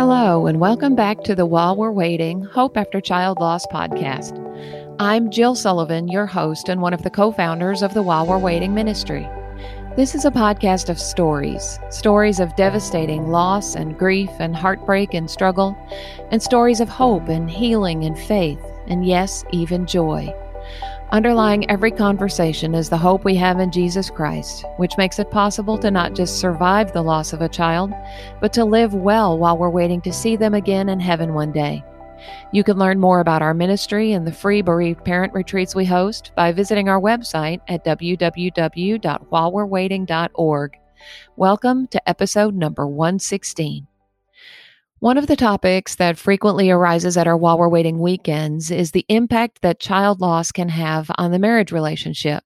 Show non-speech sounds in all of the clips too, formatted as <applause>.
Hello, and welcome back to the While We're Waiting Hope After Child Loss podcast. I'm Jill Sullivan, your host and one of the co founders of the While We're Waiting ministry. This is a podcast of stories stories of devastating loss and grief and heartbreak and struggle, and stories of hope and healing and faith, and yes, even joy. Underlying every conversation is the hope we have in Jesus Christ, which makes it possible to not just survive the loss of a child, but to live well while we're waiting to see them again in heaven one day. You can learn more about our ministry and the free bereaved parent retreats we host by visiting our website at www.whilewe'rewaiting.org. Welcome to episode number 116. One of the topics that frequently arises at our While We're Waiting weekends is the impact that child loss can have on the marriage relationship.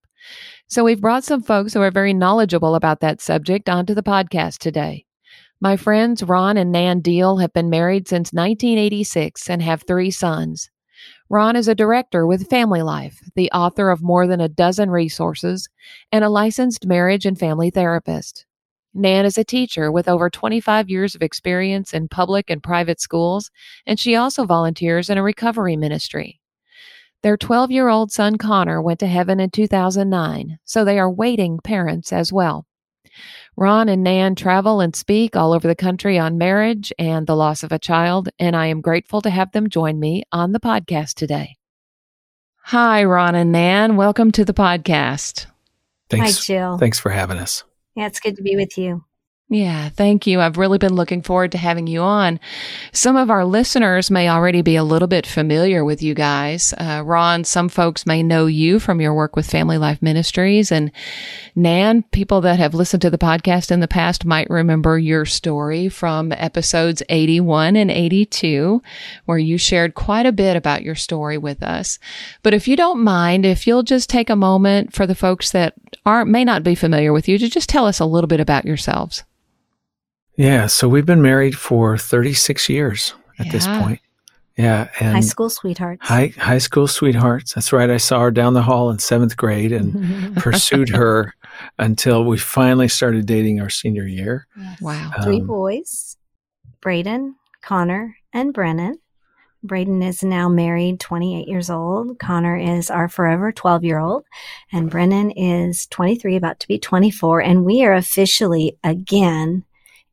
So we've brought some folks who are very knowledgeable about that subject onto the podcast today. My friends Ron and Nan Deal have been married since 1986 and have three sons. Ron is a director with Family Life, the author of more than a dozen resources, and a licensed marriage and family therapist. Nan is a teacher with over 25 years of experience in public and private schools, and she also volunteers in a recovery ministry. Their 12 year old son Connor went to heaven in 2009, so they are waiting parents as well. Ron and Nan travel and speak all over the country on marriage and the loss of a child, and I am grateful to have them join me on the podcast today. Hi, Ron and Nan. Welcome to the podcast. Thanks, Hi, Jill. Thanks for having us. Yeah, it's good to be with you. Yeah, thank you. I've really been looking forward to having you on. Some of our listeners may already be a little bit familiar with you guys. Uh, Ron, some folks may know you from your work with Family Life Ministries. And Nan, people that have listened to the podcast in the past might remember your story from episodes 81 and 82, where you shared quite a bit about your story with us. But if you don't mind, if you'll just take a moment for the folks that are may not be familiar with you to just tell us a little bit about yourselves. Yeah, so we've been married for 36 years at this point. Yeah, and High school sweethearts. high high school sweethearts. That's right. I saw her down the hall in seventh grade and <laughs> pursued her until we finally started dating our senior year. Wow. Three Um, boys Braden, Connor, and Brennan. Braden is now married, 28 years old. Connor is our forever 12 year old. And Brennan is 23, about to be 24. And we are officially again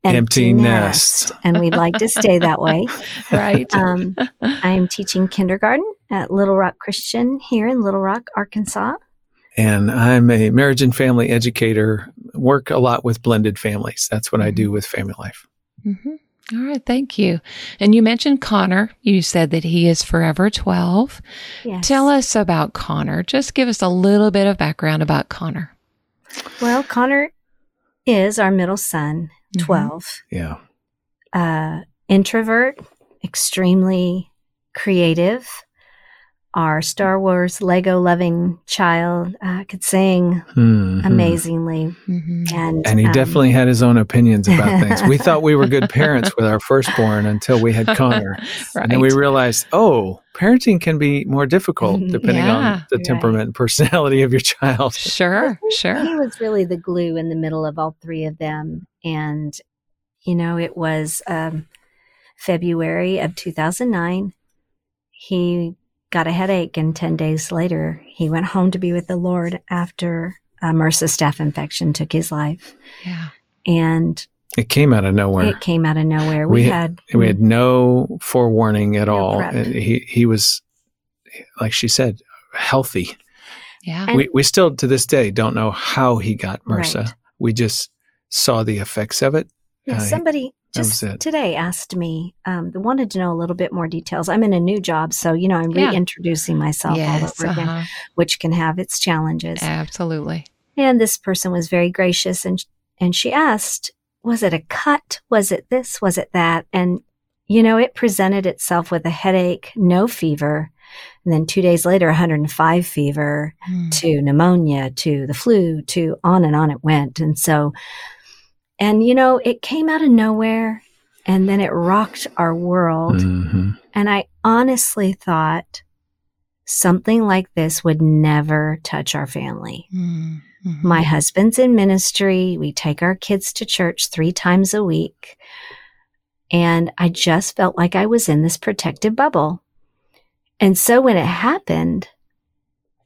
empty, Empty nest. nest. and we'd like to stay that way. <laughs> right. Um, I am teaching kindergarten at Little Rock Christian here in Little Rock, Arkansas. And I'm a marriage and family educator. Work a lot with blended families. That's what I do with Family Life. Mhm. All right. Thank you. And you mentioned Connor. You said that he is forever 12. Yes. Tell us about Connor. Just give us a little bit of background about Connor. Well, Connor is our middle son, Mhm. 12. Yeah. Uh, introvert, extremely creative. Our Star Wars Lego loving child uh, could sing Mhm. amazingly. Mhm. And, And he um, definitely had his own opinions about <laughs> things. We thought we were good parents with our firstborn until we had Connor. <laughs> right. And then we realized, oh, parenting can be more difficult depending Yeah. on the Right. temperament and personality of your child. <laughs> sure. Sure. he was really the glue in the middle of all three of them. And, you know, it was um, February of 2009. He got a headache, and 10 days later, he went home to be with the Lord after a MRSA staph infection took his life. Yeah. And It came out of nowhere. it came out of nowhere. We, We- had, we had no forewarning at No all. prep. And He he was, like she said, healthy. Yeah. And- we we still to this day don't know how he got MRSA. Right. We just saw the effects of it. Yeah, Uh, somebody that was just today asked me, um, they wanted to know a little bit more details. I'm in a new job, so, you know, I'm Yeah. reintroducing myself all over again. uh-huh. which can have its challenges. Absolutely. And this person was very gracious and and she asked, was it a cut? Was it this? Was it that? And you know, it presented itself with a headache, no fever, and then 2 days later 105 fever Mm. to pneumonia to the flu to on and on it went. And so and you know, it came out of nowhere and then it rocked our world. Mhm. And I honestly thought something like this would never touch our family. Mm. Mhm. My husband's in ministry. We take our kids to church three times a week. And I just felt like I was in this protective bubble. And so when it happened,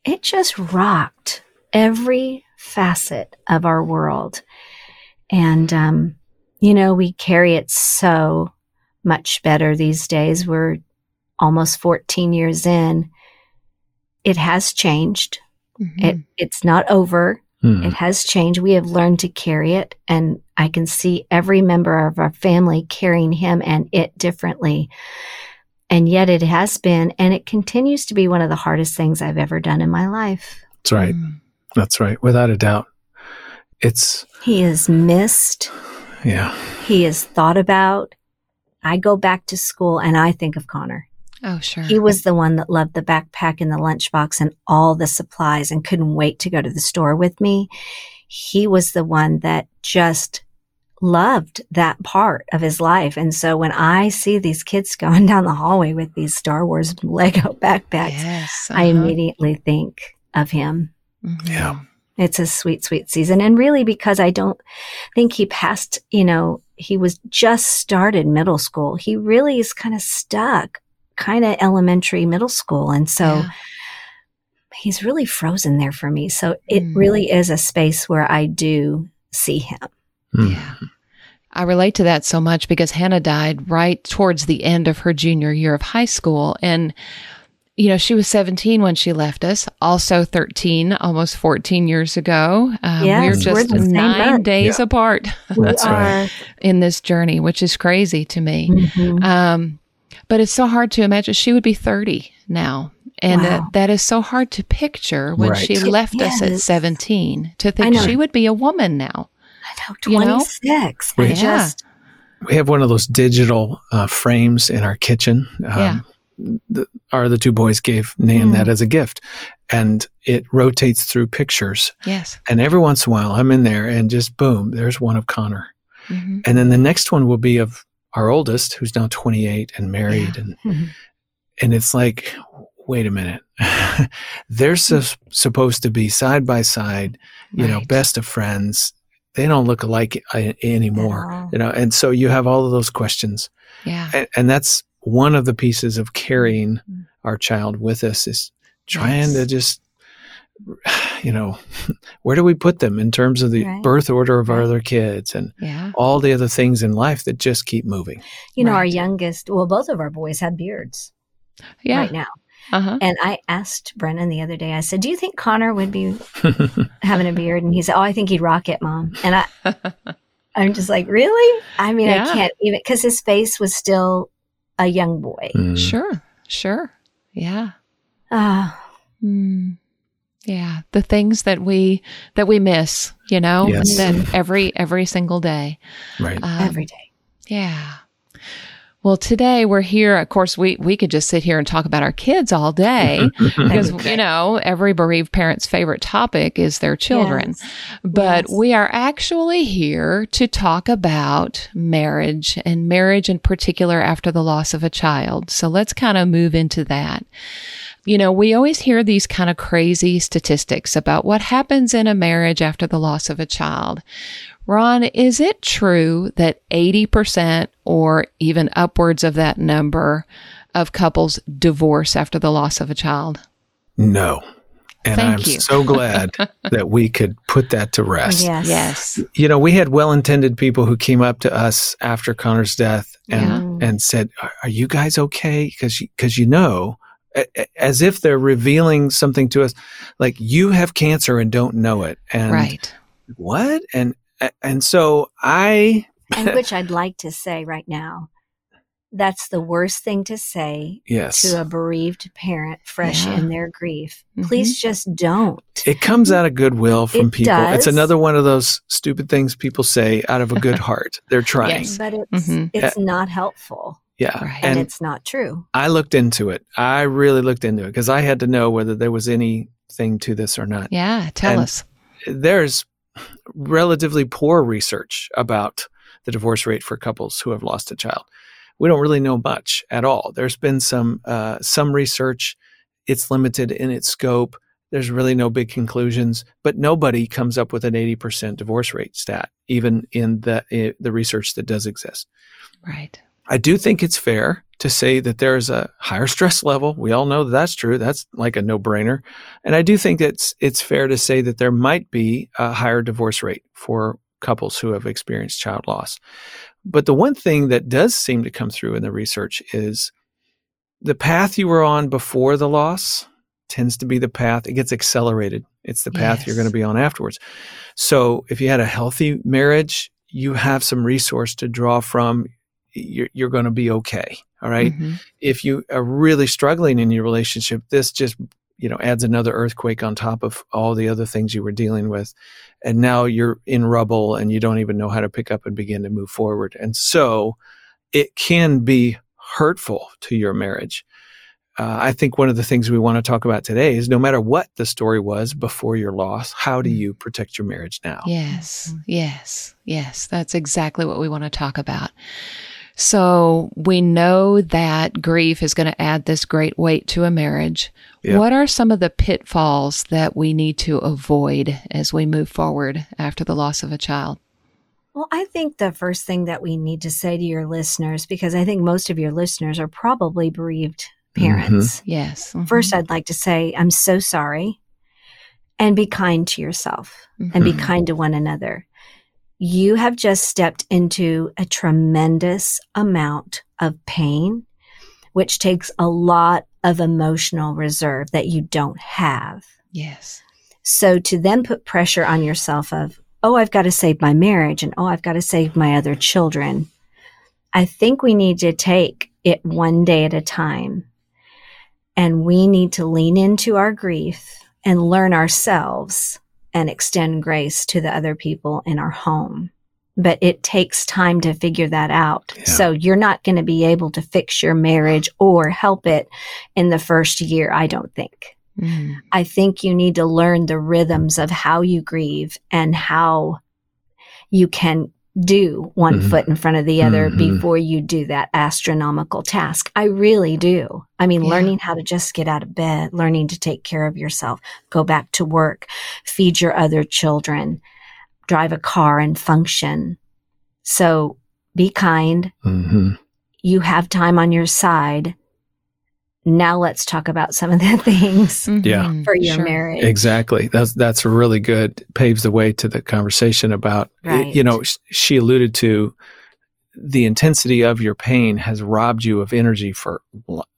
it just rocked every facet of our world. And, um, you know, we carry it so much better these days. We're almost 14 years in. It has changed. Mm-hmm. It, it's not over. Hmm. It has changed. We have learned to carry it. And I can see every member of our family carrying him and it differently. And yet it has been, and it continues to be one of the hardest things I've ever done in my life. That's right. Mm. That's right. Without a doubt. It's. He is missed. Yeah. He is thought about. I go back to school and I think of Connor. Oh, sure. He was the one that loved the backpack and the lunchbox and all the supplies and couldn't wait to go to the store with me. He was the one that just loved that part of his life. And so when I see these kids <laughs> going down the hallway with these Star Wars Lego backpacks, yes, uh-huh. I immediately think of him. Mm-hmm. Yeah. It's a sweet, sweet season. And really because I don't think he passed, you know, he was just started middle school. He really is kind of stuck, kind of elementary middle school. And so yeah. he's really frozen there for me. So it mm. really is a space where I do see him. Mm. Yeah. I relate to that so much because Hannah died right towards the end of her junior year of high school. And, you know, she was 17 when she left us, also 13, almost 14 years ago. Um, yes, we're just we're nine days yeah. apart <laughs> in this journey, which is crazy to me. Mm-hmm. Um, but it's so hard to imagine. She would be 30 now. And wow. uh, that is so hard to picture when right. she left yes. us at 17 to think she would be a woman now. I know, 26. You know? I just. We have one of those digital uh, frames in our kitchen. Um, yeah. The, our the two boys gave Nan mm. that as a gift, and it rotates through pictures. Yes. And every once in a while, I'm in there, and just boom, there's one of Connor, mm-hmm. and then the next one will be of our oldest, who's now 28 and married, yeah. and <laughs> mm-hmm. and it's like, wait a minute, <laughs> they're so, supposed to be side by side, you right. know, best of friends they don't look alike uh, anymore, you know. And so you have all of those questions. Yeah. And, and that's one of the pieces of carrying mm-hmm. our child with us is trying yes. to just <sighs> you know, <laughs> where do we put them in terms of the right. birth order of our other kids and yeah. all the other things in life that just keep moving? You know, right. our youngest, well, both of our boys have beards. Yeah. Right now. Uh-huh. And I asked Brennan the other day, I said, Do you think Connor would be <laughs> having a beard? And he said, Oh, I think he'd rock it, mom. And I, <laughs> I'm just like, Really? I mean, yeah. I can't even, because his face was still a young boy. Mm. Sure, sure. Yeah. Ah. Uh, mm. Yeah, the things that we that we miss, you know, yes. that every every single day, right? Um, every day. Yeah. Well, today we're here. Of course, we, we could just sit here and talk about our kids all day <laughs> because, okay. you know, every bereaved parent's favorite topic is their children. Yes. But yes. we are actually here to talk about marriage and marriage in particular after the loss of a child. So let's kind of move into that. You know, we always hear these kind of crazy statistics about what happens in a marriage after the loss of a child. Ron, is it true that 80% or even upwards of that number of couples divorce after the loss of a child? No. And Thank I'm you. so glad <laughs> that we could put that to rest. Yes. yes. You know, we had well intended people who came up to us after Connor's death and, yeah. and said, Are you guys okay? Because because you know, as if they're revealing something to us, like you have cancer and don't know it. And right. what? And and so I, and <laughs> which I'd like to say right now, that's the worst thing to say yes. to a bereaved parent fresh yeah. in their grief. Mm-hmm. Please just don't. It comes out of goodwill from it people. Does. It's another one of those stupid things people say out of a good <laughs> heart. They're trying. Yes, but it's mm-hmm. it's uh, not helpful. Yeah. Right. And, and, it's not true. I looked into it. I really looked into it because I had to know whether there was anything to this or not. Yeah, tell and us. There's relatively poor research about the divorce rate for couples who have lost a child. We don't really know much at all. There's been some uh, some research. It's limited in its scope. There's really no big conclusions, but nobody comes up with an 80% divorce rate stat, even in the the research that does exist. Right. I do think it's fair to say that there's a higher stress level. We all know that that's true. That's like a no brainer. And I do think it's, it's fair to say that there might be a higher divorce rate for couples who have experienced child loss. But the one thing that does seem to come through in the research is the path you were on before the loss tends to be the path it gets accelerated. It's the path yes. you're going to be on afterwards. So if you had a healthy marriage, you have some resource to draw from. You're, you're going to be okay. All right? mm-hmm. If you are really struggling in your relationship, this just you know adds another earthquake on top of all the other things you were dealing with and now you're in rubble and you don't even know how to pick up and begin to move forward and so it can be hurtful to your marriage uh, i think one of the things we want to talk about today is no matter what the story was before your loss how do mm. you protect your marriage now yes yes yes that's exactly what we want to talk about so we know that grief is going to add this great weight to a marriage. Yeah. What are some of the pitfalls that we need to avoid as we move forward after the loss of a child? Well, I think the first thing that we need to say to your listeners, because I think most of your listeners are probably bereaved parents. Mm-hmm. Yes. Mm-hmm. First, I'd like to say, I'm so sorry. And be kind to yourself mm-hmm. and be mm-hmm. kind to one another you have just stepped into a tremendous amount of pain, which takes a lot of emotional reserve that you don't have. Yes. So to then put pressure on yourself of, oh, I've got to save my marriage and oh, I've got to save my other children. I think we need to take it one day at a time. And we need to lean into our grief and learn ourselves and extend grace to the other people in our home. But it takes time to figure that out. Yeah. So you're not going to be able to fix your marriage or help it in the first year, I don't think. Mm. I think you need to learn the rhythms of how you grieve and how you can do one mm-hmm. foot in front of the other mm-hmm. before you do that astronomical task. I really do. I mean, yeah. learning how to just get out of bed, learning to take care of yourself, go back to work, feed your other children, drive a car and function. So be kind. Mm-hmm. You have time on your side now let's talk about some of the <laughs> things yeah. for your sure. marriage. Exactly. That's that's really good. Paves the way to the conversation about right. you know she alluded to the intensity of your pain has robbed you of energy for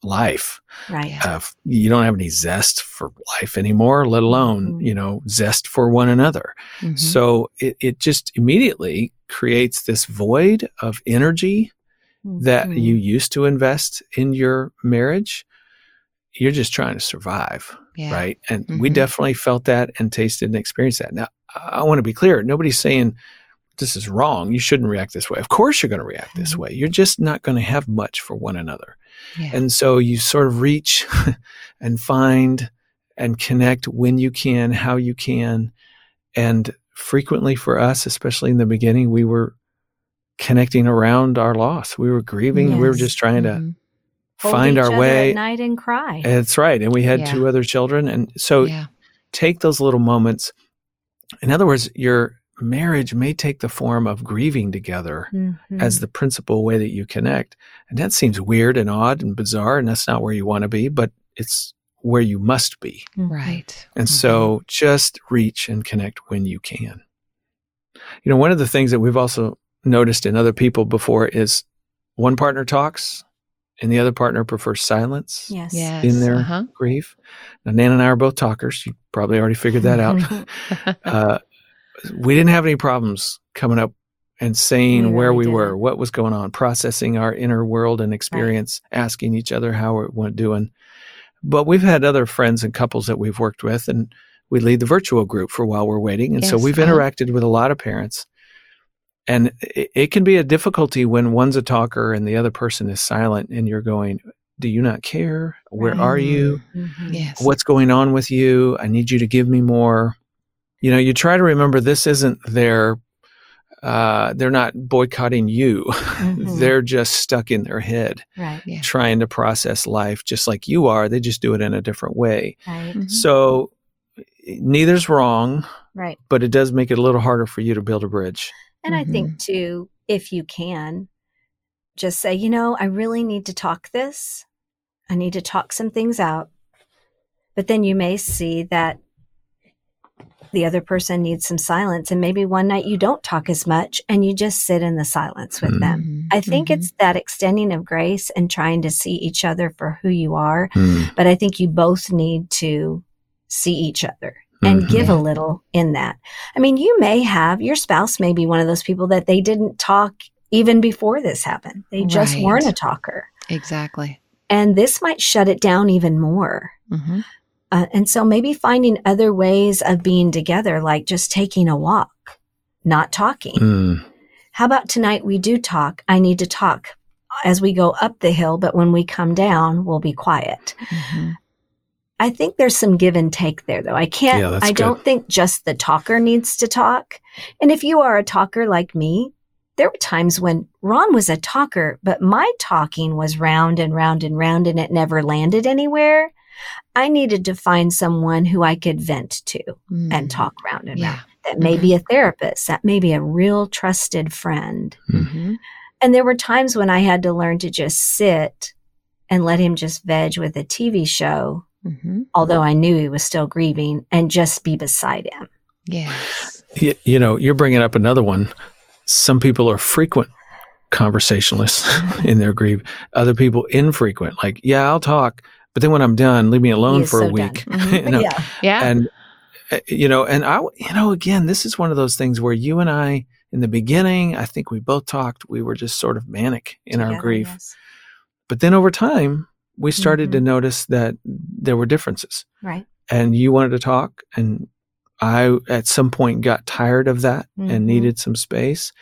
life. Right. Uh, you don't have any zest for life anymore, let alone, mm-hmm. you know, zest for one another. Mm-hmm. So it, it just immediately creates this void of energy mm-hmm. that you used to invest in your marriage you're just trying to survive. Yeah. Right. And mm-hmm. we definitely felt that and tasted and experienced that. Now, I want to be clear. Nobody's saying this is wrong. You shouldn't react this way. Of course, you're going to react mm-hmm. this way. You're just not going to have much for one another. Yeah. And so you sort of reach <laughs> and find and connect when you can, how you can. And frequently for us, especially in the beginning, we were connecting around our loss. We were grieving. Yes. We were just trying mm-hmm. to find our way at night and cry. That's right. And we had yeah. two other children. And so yeah. take those little moments. In other words, your marriage may take the form of grieving together mm-hmm. as the principal way that you connect. And that seems weird and odd and bizarre. And that's not where you want to be, but it's where you must be. Mm-hmm. Right. And mm-hmm. so just reach and connect when you can. You know, one of the things that we've also noticed in other people before is one partner talks and the other partner prefers silence yes. yes. in their uh-huh. grief. Now, Nan and I are both talkers. You probably already figured that out. <laughs> <laughs> uh, we didn't have any problems coming up and saying we where we didn't. were, what was going on, processing our inner world and experience, right. asking each other how we're doing. But we've had other friends and couples that we've worked with, and we lead the virtual group for while we're waiting. And yes. so we've uh-huh. interacted with a lot of parents and it, it can be a difficulty when one's a talker and the other person is silent and you're going, do you not care? Where right. are you? Mm-hmm. Yes. What's going on with you? I need you to give me more. You know, you try to remember this isn't their, uh, they're not boycotting you. <laughs> Mm-hmm. they're just stuck in their head, right, yeah. trying to process life just like you are. They just do it in a different way. Right. Mm-hmm. So neither's wrong. Right. But it does make it a little harder for you to build a bridge. And mm-hmm. I think mm-hmm. too, if you can, just say, you know, I really need to talk this. I need to talk some things out. But then you may see that the other person needs some silence. And maybe one night you don't talk as much and you just sit in the silence with mm-hmm. them. I think mm-hmm. it's that extending of grace and trying to see each other for who you are. Mm. But I think you both need to see each other and mm-hmm. give a little in that. I mean, you may have your spouse may be one of those people that they didn't talk even before this happened. They just right. weren't a talker. Exactly. And this might shut it down even more. Mm-hmm. Uh, and so maybe finding other ways of being together, like just taking a walk, not talking. Mm. How about tonight we do talk? I need to talk as we go up the hill, but when we come down, we'll be quiet. Mm-hmm. I think there's some give and take there though. I can't, yeah, I good. don't think just the talker needs to talk. And if you are a talker like me, there were times when Ron was a talker, but my talking was round and round and round and it never landed anywhere. I needed to find someone who I could vent to mm. and talk round and yeah. round. That may mm-hmm. be a therapist, that may be a real trusted friend. Mm-hmm. And there were times when I had to learn to just sit and let him just veg with a TV show, mm-hmm. although I knew he was still grieving, and just be beside him. Yes. You, you know, you're bringing up another one. Some people are frequent conversationalists <laughs> in their grief, other people infrequent. Like, yeah, I'll talk but then when I'm done, leave me alone for so a week. Mm-hmm. <laughs> you know? Yeah. Yeah. And, uh, you know, and I, you know, again, this is one of those things where you and I, in the beginning, I think we both talked, we were just sort of manic in Together, our grief. Yes. But then over time, we started mm-hmm. to notice that there were differences. Right. And you wanted to talk, and I, at some point, got tired of that mm-hmm. and needed some space.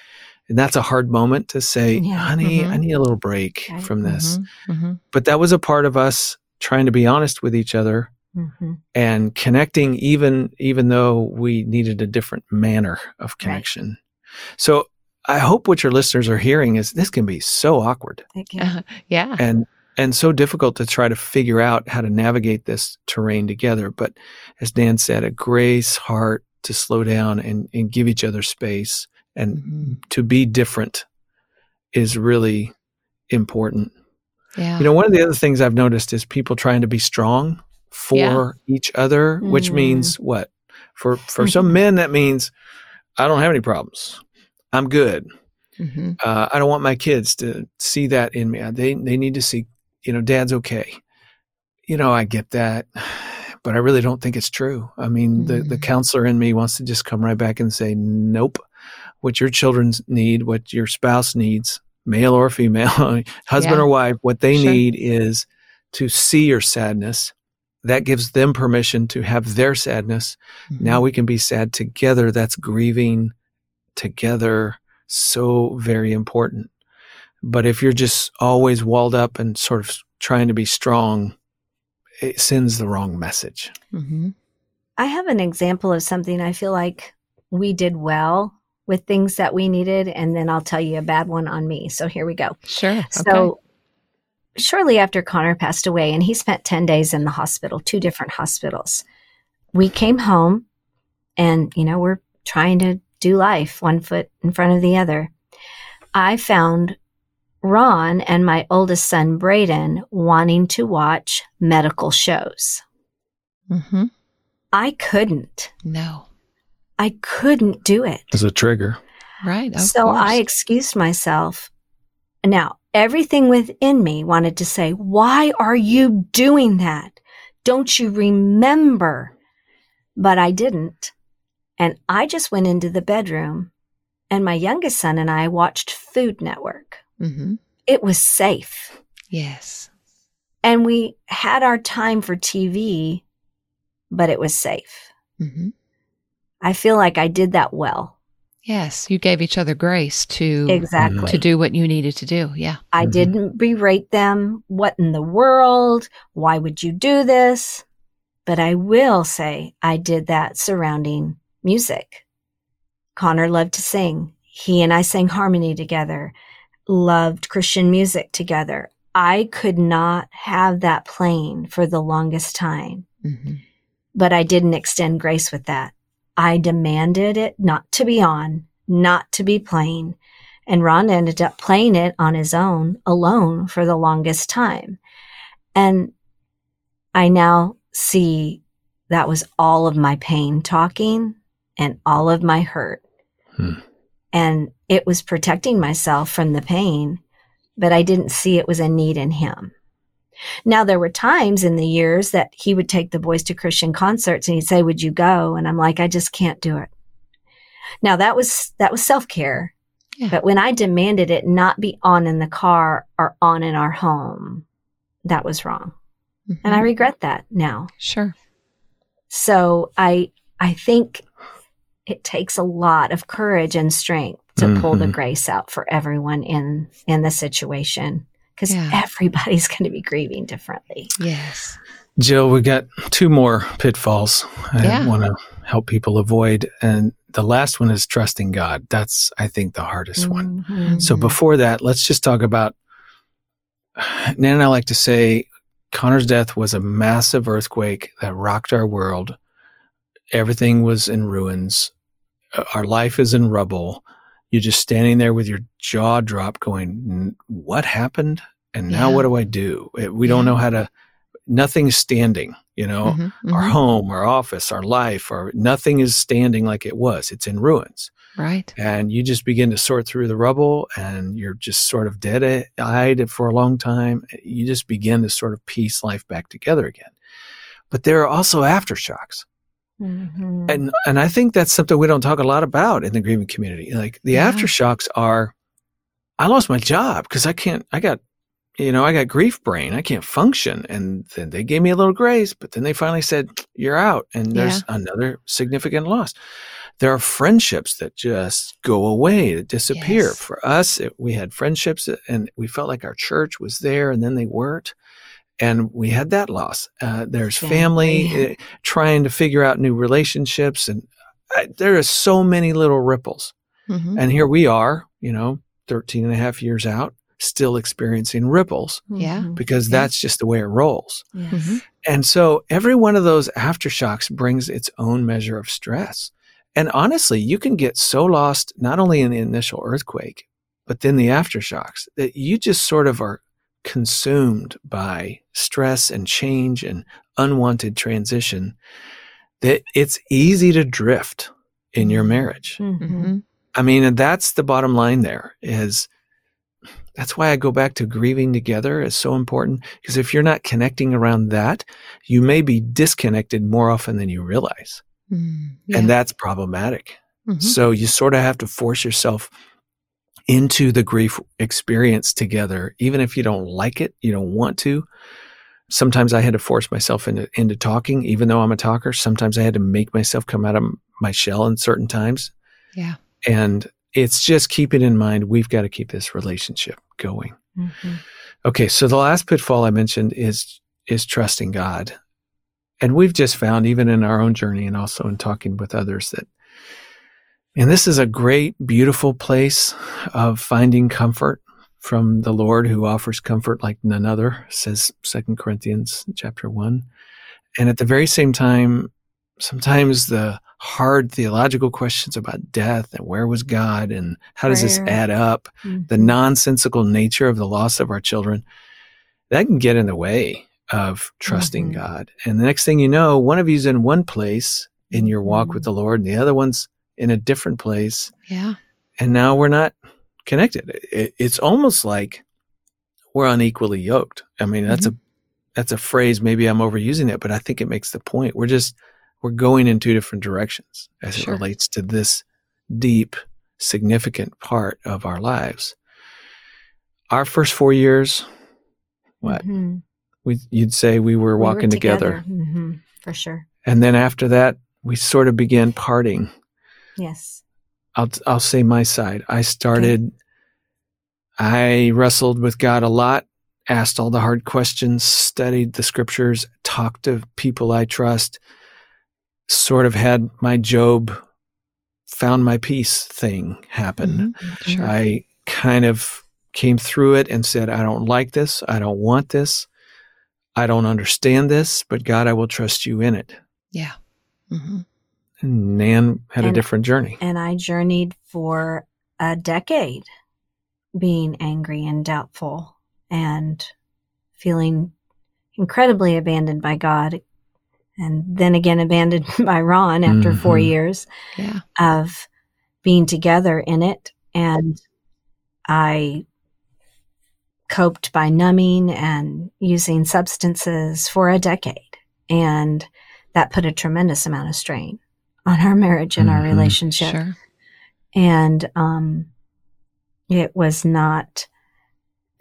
And that's a hard moment to say, yeah. honey, mm-hmm. I need a little break right. from this. Mm-hmm. Mm-hmm. But that was a part of us trying to be honest with each other mm-hmm. and connecting even even though we needed a different manner of connection. Right. So I hope what your listeners are hearing is this can be so awkward. Uh, <laughs> yeah. And and so difficult to try to figure out how to navigate this terrain together. But as Dan said, a grace heart to slow down and, and give each other space and mm-hmm. to be different is really important. Yeah. You know, one of the other things I've noticed is people trying to be strong for yeah. each other, mm. which means what? For for <laughs> some men, that means I don't have any problems. I'm good. Mm-hmm. Uh, I don't want my kids to see that in me. They they need to see, you know, dad's okay. You know, I get that, but I really don't think it's true. I mean, mm-hmm. the the mm. counselor in me wants to just come right back and say, nope. What your children need, what your spouse needs, male or female, <laughs> husband yeah. or wife, what they sure. need is to see your sadness. That gives them permission to have their sadness. Mm-hmm. Now we can be sad together. That's grieving together. So very important. But if you're just always walled up and sort of trying to be strong, it sends the wrong message. Mm-hmm. I have an example of something I feel like we did well with things that we needed, and then I'll tell you a bad one on me. So here we go. Sure. So okay. shortly after Connor passed away, and he spent 10 days in the hospital, two different hospitals, we came home and, you know, we're trying to do life one foot in front of the other. I found Ron and my oldest son, Braden, wanting to watch medical shows. Mm-hmm. I couldn't. No. I couldn't do it. As a trigger. Right. so course. I excused myself. Now, everything within me wanted to say, why are you doing that? Don't you remember? But I didn't. And I just went into the bedroom and my youngest son and I watched Food Network. Mm-hmm. It was safe. Yes. And we had our time for TV, but it was safe. Mm-hmm. I feel like I did that well. Yes, you gave each other grace to exactly to do what you needed to do. Yeah. I mm-hmm. didn't berate them. What in the world? Why would you do this? But I will say I did that surrounding music. Connor loved to sing. He and I sang harmony together, loved Christian music together. I could not have that playing for the longest time. Mm-hmm. But I didn't extend grace with that. I demanded it not to be on, not to be playing. And Ron ended up playing it on his own, alone for the longest time. And I now see that was all of my pain talking and all of my hurt. Hmm. And it was protecting myself from the pain, but I didn't see it was a need in him. Now, there were times in the years that he would take the boys to Christian concerts and he'd say, Would you go? And I'm like, I just can't do it. Now, that was, that was self care. Yeah. But when I demanded it not be on in the car or on in our home, that was wrong. Mm-hmm. And I mm-hmm. regret that now. Sure. So I, I think it takes a lot of courage and strength to mm-hmm. pull the mm-hmm. grace out for everyone in, in the situation because yeah. everybody's <laughs> going to be grieving differently. Yes. Jill, we got two more pitfalls I yeah. want to help people avoid. And the last one is trusting God. That's, I think, the hardest mm-hmm. one. So before that, let's just talk about <sighs> Nan and I like to say Connor's death was a massive earthquake that rocked our world. Everything was in ruins. Our life is in rubble you're just standing there with your jaw dropped going what happened? And now yeah. what do i do? We don't know how to nothing's standing you know? Mm-hmm, mm-hmm. our home our office our life or nothing is standing like it was. It's in ruins. Right. And you just begin to sort through the rubble and you're just sort of dead eyed for a long time. You just begin to sort of piece life back together again. But there are also aftershocks Mm-hmm. And and I think that's something we don't talk a lot about in the grieving community. Like the yeah. aftershocks are I lost my job because I can't I got you know, I got grief brain. I can't function. And then they gave me a little grace, but then they finally said, You're out. And there's yeah. another significant loss. There are friendships that just go away, that disappear. Yes. For us, it, we had friendships and we felt like our church was there and then they weren't and we had that loss. Uh, there's family, family uh, trying to figure out new relationships, and uh, there are so many little ripples. Mm-hmm. And here we are, you know, 13 and a half years out, still experiencing ripples. Yeah. Mm-hmm. Because yeah. that's just the way it rolls. Mm-hmm. And so every one of those aftershocks brings its own measure of stress. And honestly, you can get so lost, not only in the initial earthquake, but then the aftershocks that you just sort of are consumed by stress and change and unwanted transition that it's easy to drift in your marriage. Mm-hmm. I mean, that's the bottom line there is that's why I go back to grieving together is so important because if you're not connecting around that, you may be disconnected more often than you realize. Mm, yeah. And that's problematic. Mm-hmm. So you sort of have to force yourself into the grief experience together, even if you don't like it, you don't want to. Sometimes I had to force myself into, into talking, even though I'm a talker. Sometimes I had to make myself come out of my shell in certain times. Yeah. And it's just keeping in mind we've got to keep this relationship going. Mm-hmm. Okay, so the last pitfall I mentioned is is trusting God. And we've just found even in our own journey and also in talking with others that and this is a great, beautiful place of finding comfort from the Lord who offers comfort like none other, says Second Corinthians chapter one. And at the very same time, sometimes the hard theological questions about death and where was God and how does this add up, mm-hmm. the nonsensical nature of the loss of our children, that can get in the way of trusting mm-hmm. God. And the next thing you know, one of you's in one place in your walk mm-hmm. with the Lord and the other one's in a different place. Yeah. And now we're not connected. It, it's almost like we're unequally yoked. I mean, that's mm-hmm. a that's a phrase. Maybe I'm overusing it, but I think it makes the point. We're just we're going in two different directions as sure. it relates to this deep, significant part of our lives. Our first four years, what mm-hmm. we you'd say we were we walking were together, together. Mm-hmm. for sure. And then after that, we sort of began parting Yes. I'll I'll say my side. I started okay. I wrestled with God a lot, asked all the hard questions, studied the scriptures, talked to people I trust, sort of had my Job found my peace thing happen. Mm-hmm. Sure. I kind of came through it and said, I don't like this. I don't want this. I don't understand this, but God, I will trust you in it. Yeah. Mm-hmm. And Nan had and, a different journey. And I journeyed for a decade being angry and doubtful and feeling incredibly abandoned by God and then again abandoned <laughs> by Ron after mm-hmm. four years yeah. of being together in it. And I coped by numbing and using substances for a decade. And that put a tremendous amount of strain on our marriage and mm-hmm. our relationship. Sure. And um, it was not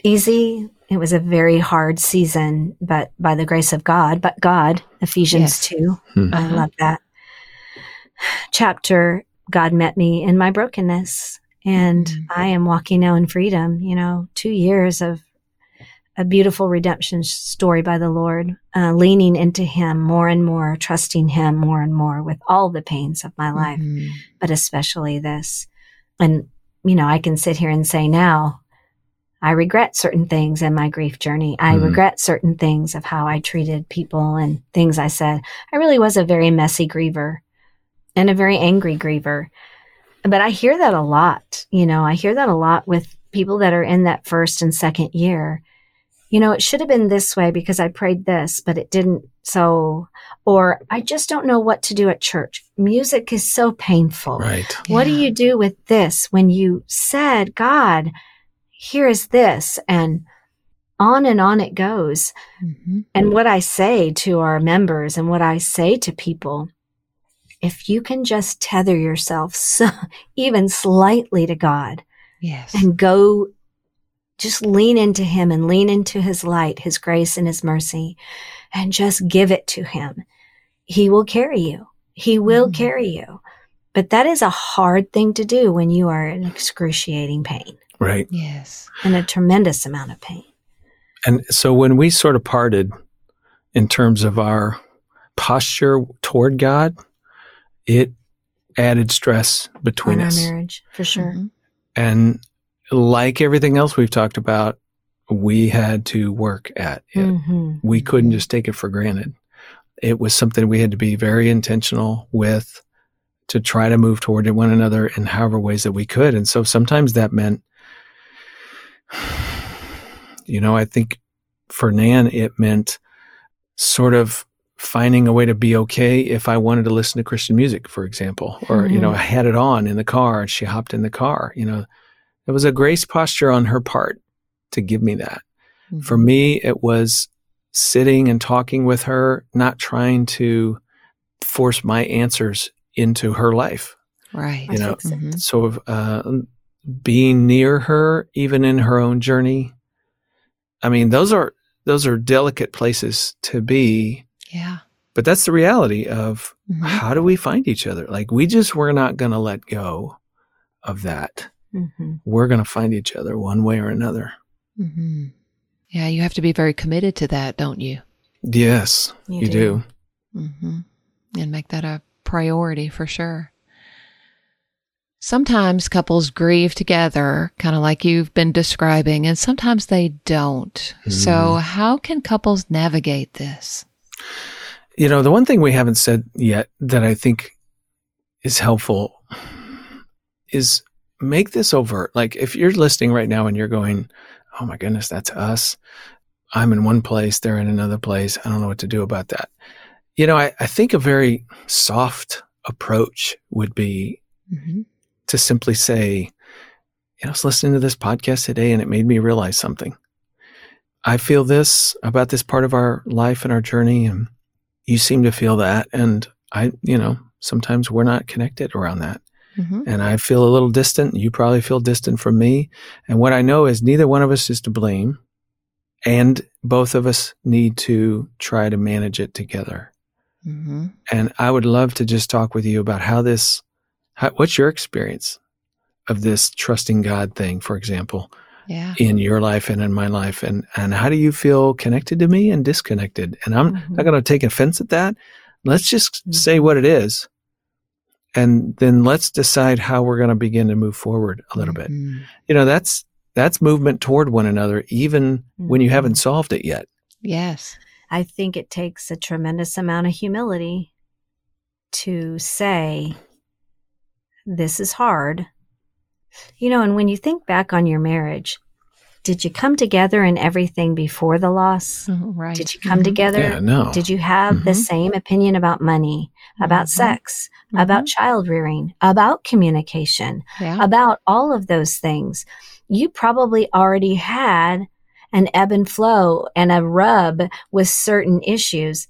easy. It was a very hard season, but by the grace of God, but God, Ephesians yes. 2, hmm. I uh-huh. love that chapter. God met me in my brokenness, and mm-hmm. I am walking now in freedom. You know, two years of a beautiful redemption story by the Lord, uh, leaning into Him more and more, trusting Him more and more with all the pains of my life, mm-hmm. but especially this. And, you know, I can sit here and say now, I regret certain things in my grief journey. I mm. regret certain things of how I treated people and things I said. I really was a very messy griever and a very angry griever. But I hear that a lot. You know, I hear that a lot with people that are in that first and second year. You know, it should have been this way because I prayed this, but it didn't. So, or I just don't know what to do at church. Music is so painful. Right. What yeah. do you do with this when you said, God, here is this and on and on it goes. Mm-hmm. And what I say to our members and what I say to people, if you can just tether yourself <laughs> so, even slightly to God yes. and go just lean into him and lean into his light, his grace and his mercy and just give it to him. He will carry you. He will mm-hmm. carry you. But that is a hard thing to do when you are in excruciating pain. Right. Yes. And a tremendous amount of pain. And so when we sort of parted in terms of our posture toward God, it added stress between On us. Our marriage, for sure. Mm-hmm. And like everything else we've talked about, we had to work at it. Mm-hmm. We couldn't just take it for granted. It was something we had to be very intentional with to try to move toward one another in however ways that we could. And so sometimes that meant <sighs> you know, I think for Nan, it meant sort of finding a way to be okay if I wanted to listen to Christian music, for example, or, mm-hmm. you know, mm-hmm. I had it on in the car and she hopped in the car, you know, it was a grace posture on her part to give me that. Mm-hmm. For me, it was sitting and talking with her, not trying to force my answers into her life. Right. You know, mm-hmm. so uh, being near her, even in her own journey. I mean, those are those are delicate places to be. Yeah. But that's the reality of mm-hmm. how do we find each other? Like we just we're not going to let go of that. Mm-hmm. We're going to find each other one way or another. Mm-hmm. Yeah, you have to be very committed to that, don't you? Yes, you, you do. do. Mm-hmm. And make that a priority for sure. Sometimes couples grieve together, kind of like you've been describing, and sometimes they don't. Mm. So, hmm. how can couples navigate this? You know, the one thing we haven't said yet that I think is helpful is make this overt. Like, if you're listening right now and you're going, oh my goodness, that's us. I'm in one place, they're in another place. I don't know what to do about that. You know, I, I think a very soft approach would be mm-hmm to simply say, you know, I was listening to this podcast today and it made me realize something. I feel this about this part of our life and our journey, and you seem to feel that. And I, you know, sometimes we're not connected around that. Mm-hmm. And I feel a little distant. You probably feel distant from me. And what I know is neither one of us is to blame. And both of us need to try to manage it together. Mm-hmm. And I would love to just talk with you about how this how, what's your experience of this trusting God thing, for example, yeah. in your life and in my life? And, and how do you feel connected to me and disconnected? And I'm mm-hmm. not going to take offense at that. Let's just mm-hmm. say what it is. And then let's decide how we're going to begin to move forward a little mm-hmm. bit. You know, that's, that's movement toward one another, even when you haven't mm-hmm. solved it yet. Yes. I think it takes a tremendous amount of humility to say, this is hard. You know, and when you think back on your marriage, did you come together in everything before the loss? Oh, right. Did you come Mhm. together? Yeah, no. Did you have the Mhm. same opinion about money, about Mhm. sex, about child rearing, about communication, Yeah. about all of those things? You probably already had an ebb and flow and a rub with certain issues.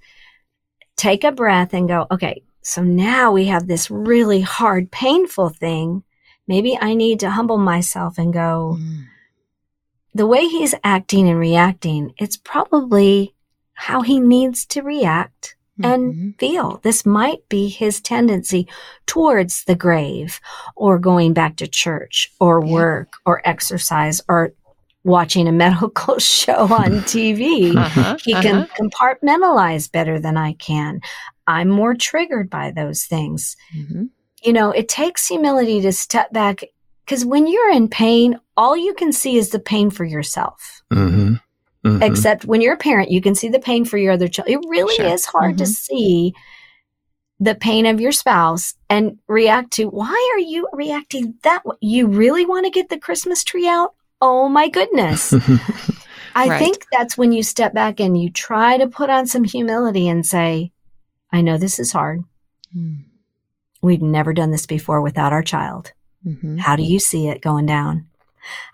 Take a breath and go, okay, so now we have this really hard, painful thing. Maybe I need to humble myself and go, Mm. The way he's acting and reacting, it's probably how he needs to react and Mhm. feel. This might be his tendency towards the grave or going back to church or Yeah. work or exercise or watching a medical <laughs> show on <laughs> TV. Uh-huh, He can compartmentalize better than I can. I'm more triggered by those things. Mhm. You know, it takes humility to step back because when you're in pain, all you can see is the pain for yourself. Mm-hmm. Mm-hmm. Except when you're a parent, you can see the pain for your other child. It really Sure. is hard to Mhm. see the pain of your spouse and react to why are you reacting that way? You really want to get the Christmas tree out? Oh my goodness. <laughs> I Right. think that's when you step back and you try to put on some humility and say, I know this is hard. Mm. We've never done this before without our child. Mhm. How do you see it going down?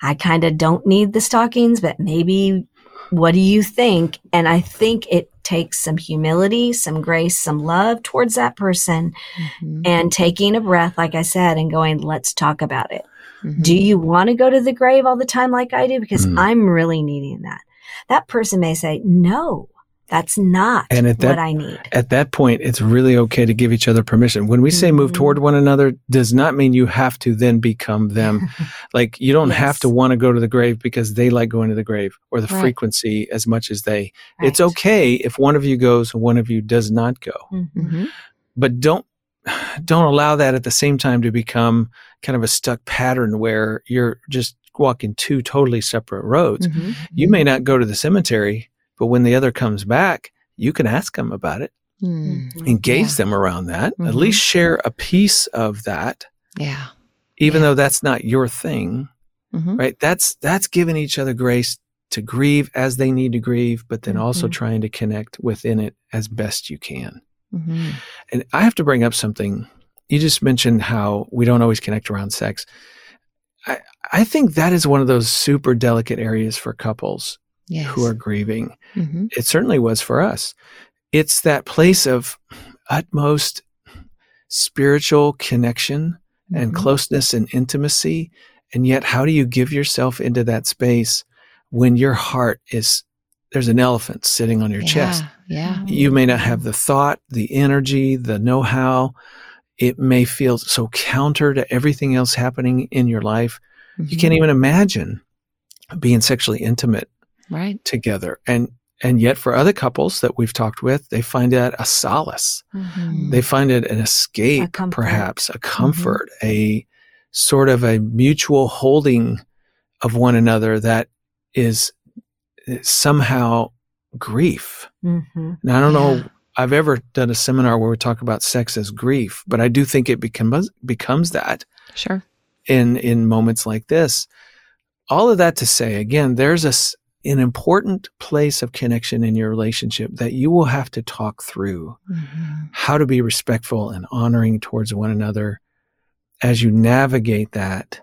I kind of don't need the stockings, but maybe what do you think? And I think it takes some humility, some grace, some love towards that person Mhm. and taking a breath, like I said, and going, let's talk about it. Mhm. Do you want to go to the grave all the time like I do? Because Mm. I'm really needing that. That person may say, no, that's not And at that- what I need. At that point, it's really okay to give each other permission. When we say move Mhm. toward one another, does not mean you have to then become them. <laughs> like you don't have to want to go to the grave because they like going to the grave or the Right. frequency as much as they. It's okay if one of you goes and one of you does not go. Mhm. Mhm. but don't don't allow that at the same time to become kind of a stuck pattern where you're just walking two totally separate roads. Mhm. You may not go to the cemetery, but when the other comes back, you can ask them about it, Mm. Mhm. engage Yeah. them around that, at Mhm. least share a piece of that, Yeah. even Yeah. though that's not your thing, Mhm. right? That's that's giving each other grace to grieve as they need to grieve, but then also Mhm. trying to connect within it as best you can. Mhm. And I have to bring up something. You just mentioned how we don't always connect around sex. I, I think that is one of those super delicate areas for couples Yes. who are grieving. Mhm. It certainly was for us. It's that place of utmost spiritual connection and Mhm. closeness and intimacy. And yet, how do you give yourself into that space when your heart is, there's an elephant sitting on your chest? Yeah. You may not have the thought, the energy, the know how. It may feel so counter to everything else happening in your life. You Mhm. can't even imagine being sexually intimate Right. together. And and yet for other couples that we've talked with, they find that a solace. Mhm. They find it an escape, A perhaps a comfort, a sort of a mutual holding of one another that is is somehow grief. Mhm. Now, I don't Yeah. know. I've ever done a seminar where we talk about sex as grief, but I do think it becomes becomes that Sure. in in moments like this. All of that to say, again, there's a s- an important place of connection in your relationship that you will have to talk through Mhm. how to be respectful and honoring towards one another as you navigate that,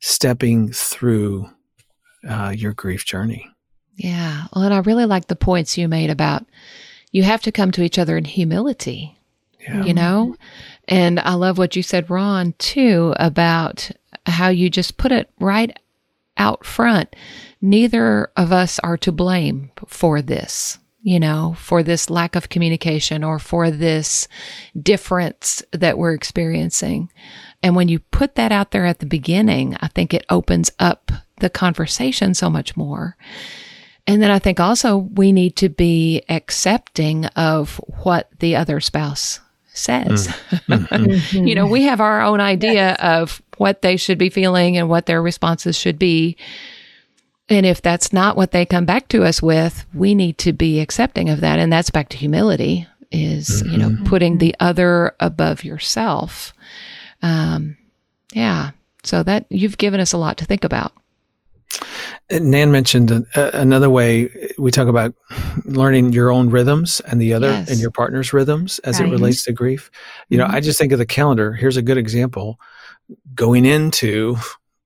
stepping through uh, your grief journey. Yeah. Well, and I really like the points you made about you have to come to each other in humility, Yeah. you know? And I love what you said, Ron, too, about how you just put it right out front. Neither of us are to blame for this, you know, for this lack of communication or for this difference that we're experiencing. And when you put that out there at the beginning, I think it opens up the conversation so much more. And then I think also we need to be accepting of what the other spouse says. <laughs> Mhm. you know, we have our own idea of what they should be feeling and what their responses should be. And if that's not what they come back to us with, we need to be accepting of that. And that's back to humility is, you know, mm-hmm. putting the mm-hmm. other above yourself. Um, yeah. So that you've given us a lot to think about. Nan mentioned uh, another way we talk about learning your own rhythms and the other yes. and your partner's rhythms as right. it relates to grief. You mm-hmm. know, I just think of the calendar. Here's a good example. Going into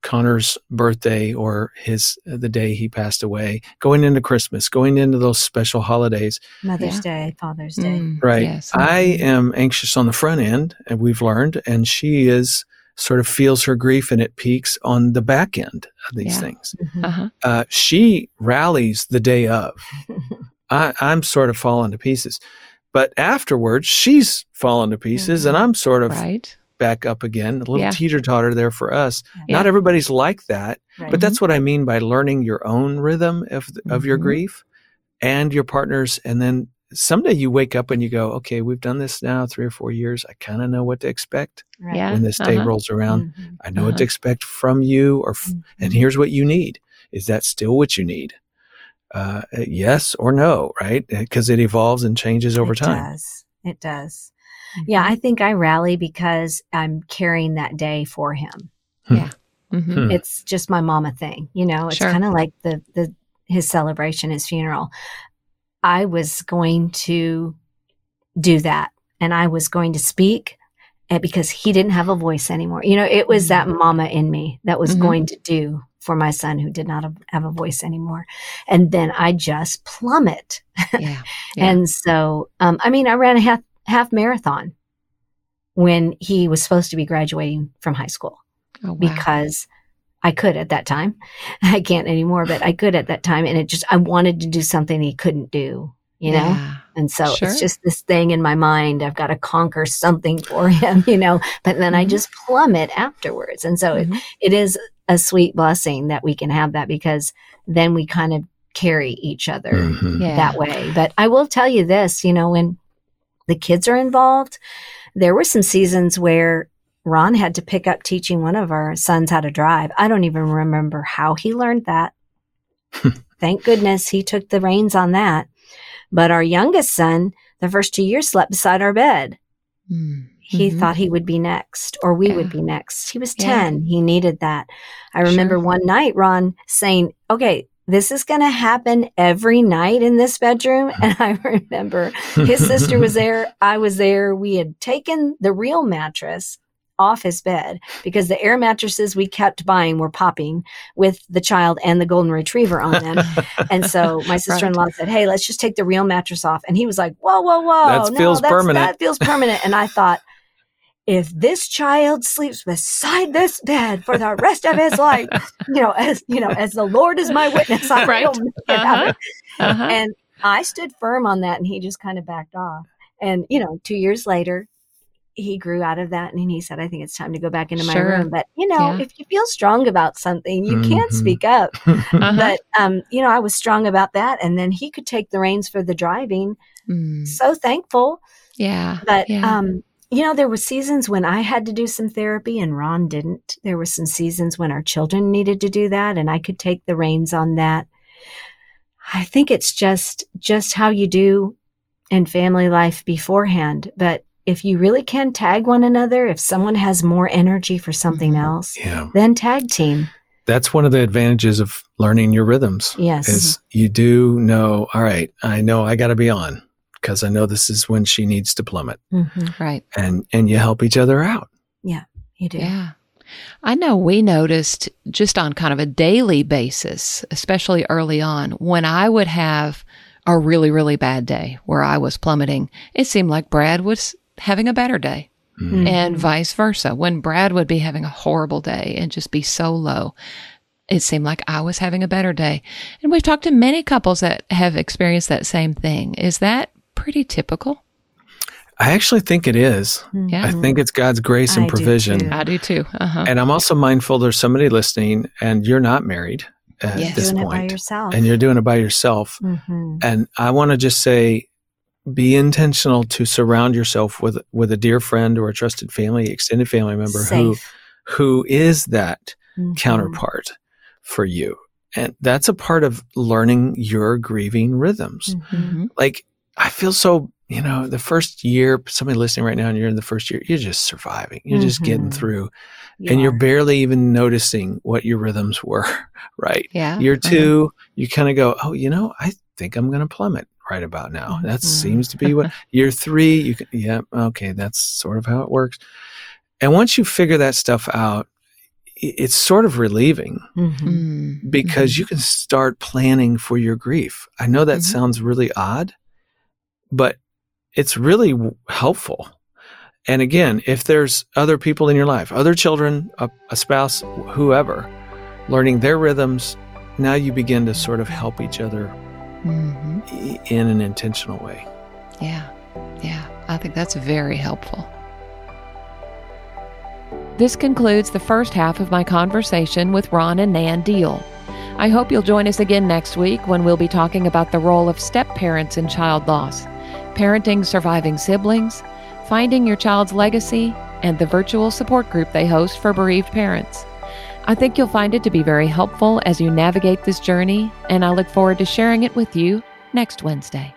Connor's birthday or his the day he passed away, going into Christmas, going into those special holidays, Mother's yeah. Day, Father's Day, mm, right? Yes. I am anxious on the front end, and we've learned, and she is sort of feels her grief and it peaks on the back end of these yeah. things. Mm-hmm. Uh-huh. Uh, she rallies the day of. <laughs> I, am sort of falling to pieces, but afterwards she's fallen to pieces, mm-hmm. and I'm sort of right back up again. A little yeah. teeter totter there for us. Yeah. Not everybody's like that, right. but that's what I mean by learning your own rhythm of mm-hmm. of your mm-hmm. grief and your partners, and then someday you wake up and you go, okay, we've done this now three or four years. I kind of know what to expect right. when this day uh-huh. rolls around. Mm-hmm. I know uh-huh. what to uh-huh. expect from you, or f- and mm-hmm. here's what you need. Is that still what you need? Uh, yes or no, right? Because it evolves and changes over it time. Does. It does. Yeah, I think I rally because I'm carrying that day for him. Hmm. Yeah. Mm-hmm. Hmm. It's just my mama thing, you know. It's sure. kind of like the the his celebration, his funeral. I was going to do that and I was going to speak eh, because he didn't have a voice anymore. You know, it was that mm-hmm. mama in me that was mm-hmm. going to do for my son who did not have a voice anymore. And then I just plummet. Yeah. <laughs> yeah. and so, um, I mean, I ran a half, half marathon when he was supposed to be graduating from high school oh, wow. because I could at that time. <laughs> I can't anymore, but I <sighs> could at that time. And it just, I wanted to do something he couldn't do, you know? Yeah, and so sure. it's just this thing in my mind. I've got to conquer something for <laughs> him, you know? But then mm-hmm. I just plummet afterwards. And so mm-hmm. it, it is a sweet blessing that we can have that because then we kind of carry each other mm-hmm. yeah. that way. But I will tell you this, you know, when the kids are involved, there were some seasons where Ron had to pick up teaching one of our sons how to drive. I don't even remember how he learned that. <laughs> Thank goodness he took the reins on that. But our youngest son, the first two years, slept beside our bed. Mm-hmm. He thought he would be next, or we yeah. would be next. He was 10. Yeah. He needed that. I remember sure. one night, Ron saying, Okay, this is going to happen every night in this bedroom. <laughs> And I remember his sister was there. I was there. We had taken the real mattress off his bed because the air mattresses we kept buying were popping with the child and the golden retriever on them. <laughs> and so my sister in law right. said, Hey, let's just take the real mattress off. And he was like, Whoa, whoa, whoa. That no, feels permanent. That feels permanent. and I thought, if this child sleeps beside this bed for the rest of his life, you know, as you know, as the Lord is my witness, I <laughs> right. will make it uh-huh. Uh-huh. And I stood firm on that, and he just kind of backed off. And you know, two years later, he grew out of that and he said, I think it's time to go back into sure. my room. But, you know, yeah. if you feel strong about something, you mm-hmm. can't speak up. <laughs> uh-huh. But, um, you know, I was strong about that. And then he could take the reins for the driving. Mm. So thankful. Yeah. But, yeah. um, you know, there were seasons when I had to do some therapy and Ron didn't. There were some seasons when our children needed to do that and I could take the reins on that. I think it's just, just how you do in family life beforehand. But if you really can tag one another, if someone has more energy for something mm-hmm. else, yeah. then tag team. That's one of the advantages of learning your rhythms. Yes. Is you do know, all right, I know I got to be on because I know this is when she needs to plummet. Mm-hmm. Right. And and you help each other out. Yeah, you do. Yeah. I know we noticed just on kind of a daily basis, especially early on, when I would have a really, really bad day where I was plummeting, it seemed like Brad was having a better day. Mm-hmm. And vice versa. When Brad would be having a horrible day and just be so low, it seemed like I was having a better day. And we've talked to many couples that have experienced that same thing. Is that pretty typical? I actually think it is. Yeah. I think it's God's grace and I provision. Do I do too. Uh-huh. And I'm also mindful there's somebody listening and you're not married at yes. this doing point. It by yourself. And you're doing it by yourself. Mm-hmm. And I want to just say be intentional to surround yourself with with a dear friend or a trusted family, extended family member Safe. who who is that mm-hmm. counterpart for you. And that's a part of learning your grieving rhythms. Mm-hmm. Like I feel so you know, the first year, somebody listening right now, and you're in the first year, you're just surviving. You're mm-hmm. just getting mm-hmm. through. You and are. you're barely even noticing what your rhythms were, <laughs> right? Yeah. Year uh-huh. 2 uh-huh. you kind of go, oh, you know, I think I'm going to plummet right about now. That mm-hmm. seems to be what <laughs> year three, you can, yeah, okay, that's sort of how it works. And once you figure that stuff out, it's sort of relieving mm-hmm. Mm. because mm-hmm. you can start planning for your grief. I know that mm-hmm. sounds really odd, but it's really helpful. And again, if there's other people in your life, other children, a, a spouse, whoever, learning their rhythms, now you begin to sort of help each other mm-hmm. in an intentional way. Yeah. Yeah. I think that's very helpful. This concludes the first half of my conversation with Ron and Nan Deal. I hope you'll join us again next week when we'll be talking about the role of step parents in child loss, parenting surviving siblings, finding your child's legacy, and the virtual support group they host for bereaved parents. I think you'll find it to be very helpful as you navigate this journey, and I look forward to sharing it with you next Wednesday.